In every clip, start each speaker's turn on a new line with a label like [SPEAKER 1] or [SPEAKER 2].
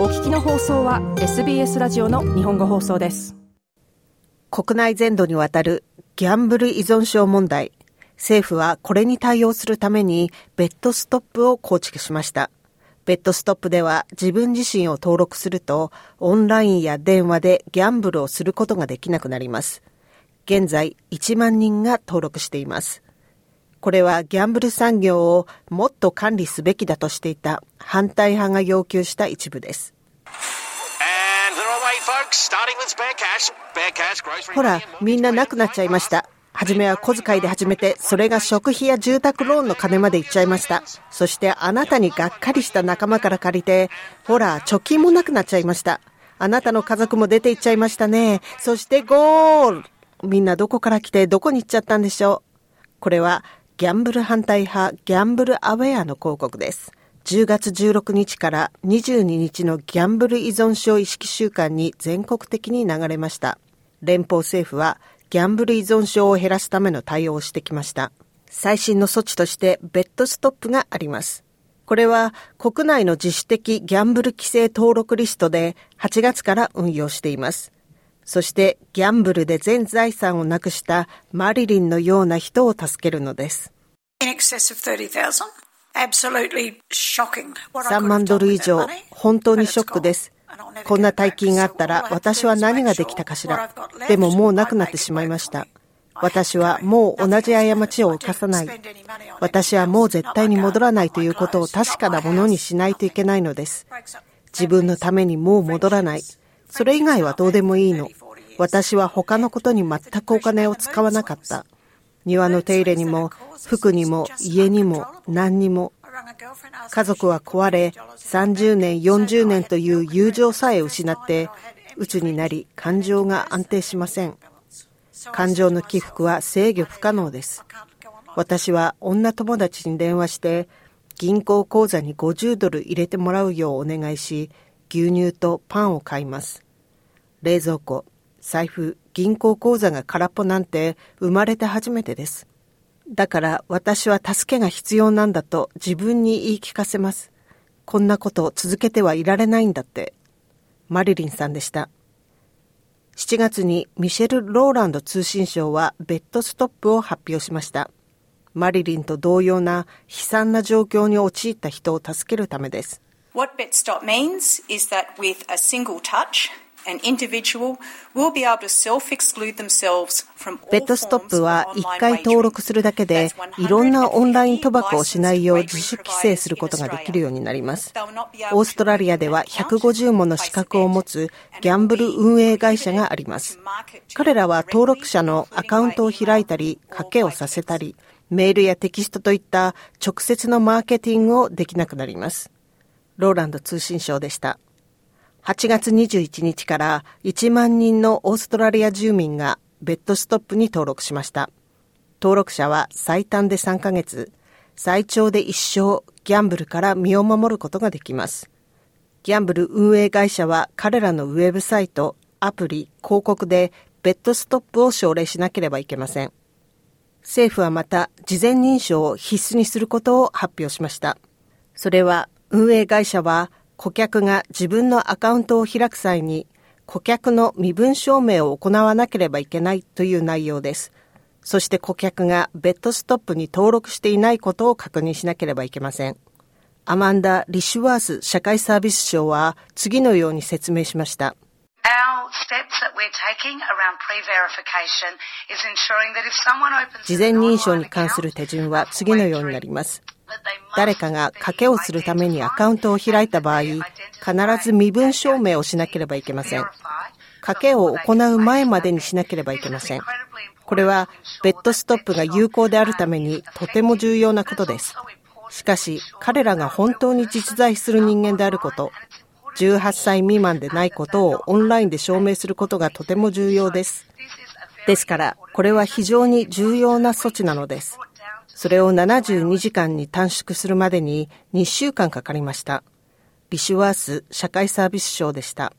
[SPEAKER 1] お聞きの放送は SBS ラジオの日本語放送です。
[SPEAKER 2] 国内全土にわたるギャンブル依存症問題。政府はこれに対応するためにベッドストップを構築しました。ベッドストップでは自分自身を登録するとオンラインや電話でギャンブルをすることができなくなります。現在1万人が登録しています。これはギャンブル産業をもっと管理すべきだとしていた反対派が要求した一部です。ほら、みんななくなっちゃいました。はじめは小遣いで始めて、それが食費や住宅ローンの金までいっちゃいました。そしてあなたにがっかりした仲間から借りて、ほら、貯金もなくなっちゃいました。あなたの家族も出て行っちゃいましたね。そしてゴールみんなどこから来てどこに行っちゃったんでしょう。これはギャンブル反対派ギャンブルアウェアの広告です。10月16日から22日のギャンブル依存症意識週間に全国的に流れました。連邦政府はギャンブル依存症を減らすための対応をしてきました。最新の措置としてベッドストップがあります。これは国内の自主的ギャンブル規制登録リストで8月から運用しています。そしてギャンブルで全財産をなくしたマリリンのような人を助けるのです。3万ドル以上、本当にショックです。こんな大金があったら私は何ができたかしら。でももうなくなってしまいました。私はもう同じ過ちを犯さない。私はもう絶対に戻らないということを確かなものにしないといけないのです。自分のためにもう戻らない。それ以外はどうでもいいの。私は他のことに全くお金を使わなかった。庭の手入れにも、服にも、家にも、何にも。家族は壊れ、30年、40年という友情さえ失って、鬱になり、感情が安定しません。感情の起伏は制御不可能です。私は女友達に電話して、銀行口座に50ドル入れてもらうようお願いし、牛乳とパンを買います。冷蔵庫、財布、銀行口座が空っぽなんて生まれて初めてです。だから私は助けが必要なんだと自分に言い聞かせます。こんなことを続けてはいられないんだって。マリリンさんでした。7月にミシェル・ローランド通信省はベッドストップを発表しました。マリリンと同様な悲惨な状況に陥った人を助けるためです。What BetStop means is that with a single touch, ベッドストップは1回登録するだけでいろんなオンライン賭博をしないよう自主規制することができるようになります。オーストラリアでは150もの資格を持つギャンブル運営会社があります。彼らは登録者のアカウントを開いたり、賭けをさせたり、メールやテキストといった直接のマーケティングをできなくなります。ローランド通信省でした。8月21日から1万人のオーストラリア住民がベッドストップに登録しました。登録者は最短で3ヶ月、最長で一生ギャンブルから身を守ることができます。ギャンブル運営会社は彼らのウェブサイト、アプリ、広告でベッドストップを奨励しなければいけません。政府はまた事前認証を必須にすることを発表しました。それは運営会社は顧客が自分のアカウントを開く際に顧客の身分証明を行わなければいけないという内容です。そして顧客がベッドストップに登録していないことを確認しなければいけません。アマンダ・リシュワース社会サービス省は次のように説明しました。事前認証に関する手順は次のようになります。誰かが賭けをするためにアカウントを開いた場合、必ず身分証明をしなければいけません。賭けを行う前までにしなければいけません。これは、ベッドストップが有効であるためにとても重要なことです。しかし、彼らが本当に実在する人間であること、18歳未満でないことをオンラインで証明することがとても重要です。ですから、これは非常に重要な措置なのです。それを72時間に短縮するまでに2週間かかりました。リシュワース社会サービス省でした。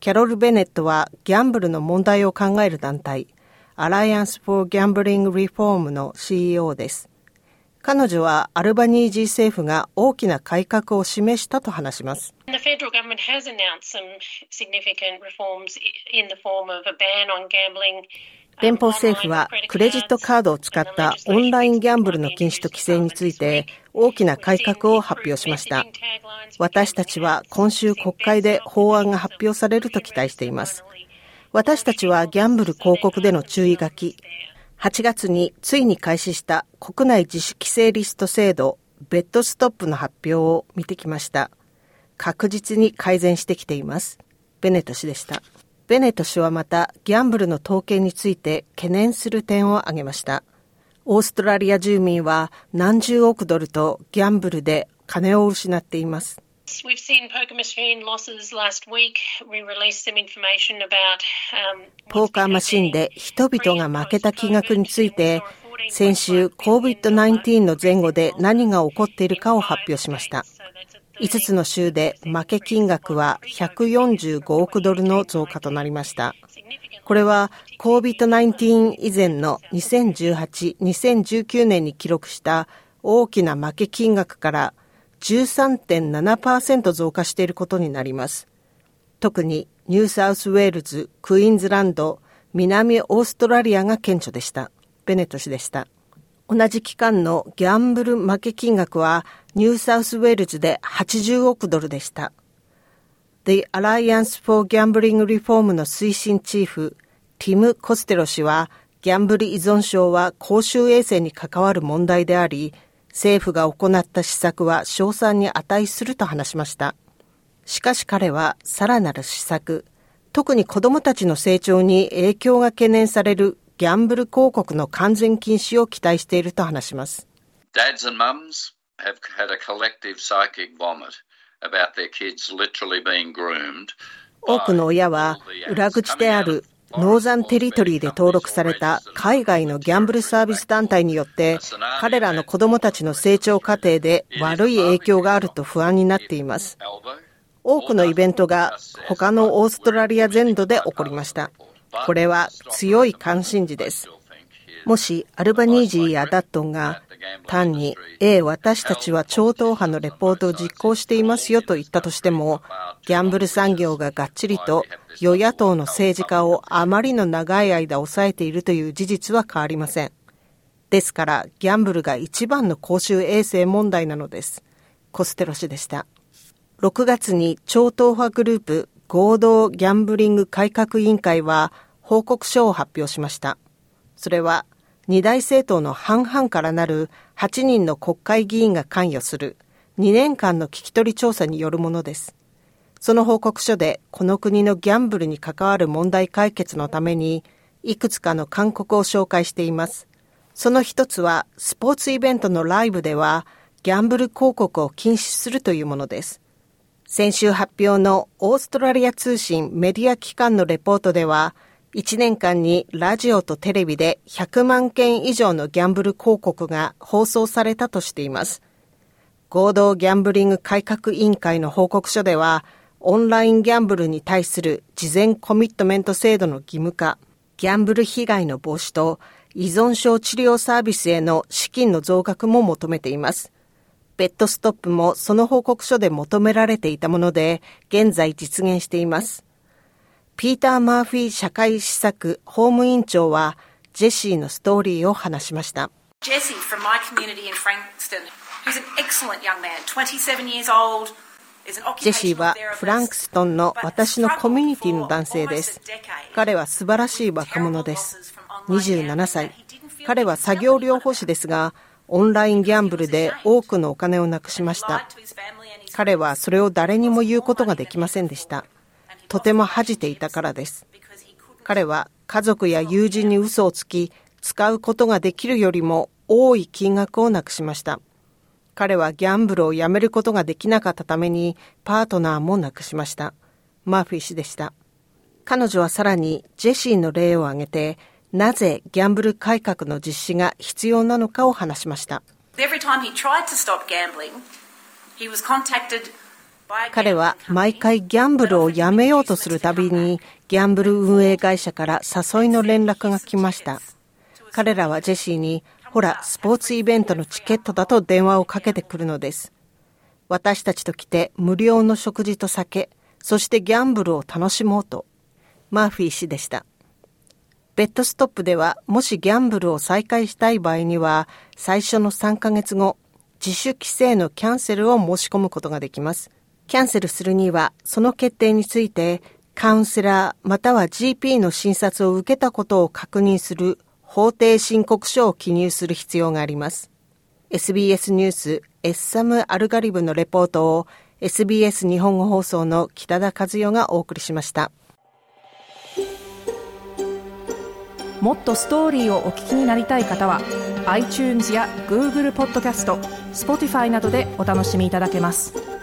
[SPEAKER 2] キャロル・ベネットはギャンブルの問題を考える団体、アライアンス・フォー・ギャンブリング・リフォームの CEO です。彼女はアルバニージー政府が大きな改革を示したと話します。連邦政府はクレジットカードを使ったオンラインギャンブルの禁止と規制について大きな改革を発表しました。私たちは今週国会で法案が発表されると期待しています。私たちはギャンブル広告での注意書き、8月についに開始した国内自主規制リスト制度ベッドストップの発表を見てきました。確実に改善してきています。ベネト氏でした。ベネト氏はまたギャンブルの統計について懸念する点を挙げました。オーストラリア住民は何十億ドルとギャンブルで金を失っています。We've seen poker machine losses last week. We released some information about ポーカーマシンで人々が負けた金額について先週 COVID-19 の前後で何が起こっているかを発表しました。5つの州で負け金額は145億ドルの増加となりました。これは COVID-19 以前の2018、2019年に記録した大きな負け金額から13.7%増加していることになります。特にニューサウスウェールズ、クイーンズランド、南オーストラリアが顕著でした。ベネット氏でした。同じ期間のギャンブル負け金額はニューサウスウェールズで80億ドルでした。The Alliance for Gambling Reform の推進チーフ、ティム・コステロ氏は、ギャンブル依存症は公衆衛生に関わる問題であり、政府が行った施策は賞賛に値すると話しました。しかし彼はさらなる施策、特に子供たちの成長に影響が懸念されるギャンブル広告の完全禁止を期待していると話します。Dads and mums have had a collective psychic vomit about their kids literally being groomed 多くの親は裏口であるノーザンテリトリーで登録された海外のギャンブルサービス団体によって彼らの子供たちの成長過程で悪い影響があると不安になっています。多くのイベントが他のオーストラリア全土で起こりました。これは強い関心事です。もしアルバニージーやダットンが単に、ええ、私たちは超党派のレポートを実行していますよと言ったとしても、ギャンブル産業ががっちりと与野党の政治家をあまりの長い間抑えているという事実は変わりません。ですから、ギャンブルが一番の公衆衛生問題なのです。コステロ氏でした。6月に超党派グループ合同ギャンブリング改革委員会は報告書を発表しました。それは二大政党の半々からなる8人の国会議員が関与する2年間の聞き取り調査によるものです。その報告書でこの国のギャンブルに関わる問題解決のためにいくつかの勧告を紹介しています。その一つはスポーツイベントのライブではギャンブル広告を禁止するというものです。先週発表のオーストラリア通信メディア機関のレポートでは1年間にラジオとテレビで100万件以上のギャンブル広告が放送されたとしています。合同ギャンブリング改革委員会の報告書では、オンラインギャンブルに対する事前コミットメント制度の義務化、ギャンブル被害の防止と依存症治療サービスへの資金の増額も求めています。ベッドストップもその報告書で求められていたもので、現在実現しています。ピーター・マーフィー社会施策法務委員長はジェシーのストーリーを話しました。ジェシー from my community in Frankston, who's an excellent young man, 27 years old, ジェシーはフランクストンの私のコミュニティの男性です。彼は素晴らしい若者です。27歳。彼は作業療法士ですが、オンラインギャンブルで多くのお金をなくしました。彼はそれを誰にも言うことができませんでした。とても恥じていたからです。彼は家族や友人に嘘をつき、使うことができるよりも多い金額をなくしました。彼はギャンブルをやめることができなかったためにパートナーも亡くしました。マーフィー氏でした。彼女はさらにジェシーの例を挙げて、なぜギャンブル改革の実施が必要なのかを話しました。Every time he tried to stop gambling, he was contacted 彼は毎回ギャンブルをやめようとするたびにギャンブル運営会社から誘いの連絡が来ました。彼らはジェシーにほら、スポーツイベントのチケットだと電話をかけてくるのです。私たちと来て無料の食事と酒、そしてギャンブルを楽しもうと。マーフィー氏でした。ベッドストップでは、もしギャンブルを再開したい場合には、最初の3ヶ月後、自主規制のキャンセルを申し込むことができます。キャンセルするには、その決定について、カウンセラーまたは GP の診察を受けたことを確認する法定申告書を記入する必要があります。SBS ニュースエッサム・アルガリブのレポートを SBS 日本語放送の北田和代がお送りしました。
[SPEAKER 1] もっとストーリーをお聞きになりたい方は iTunes や Google ポッドキャスト Spotify などでお楽しみいただけます。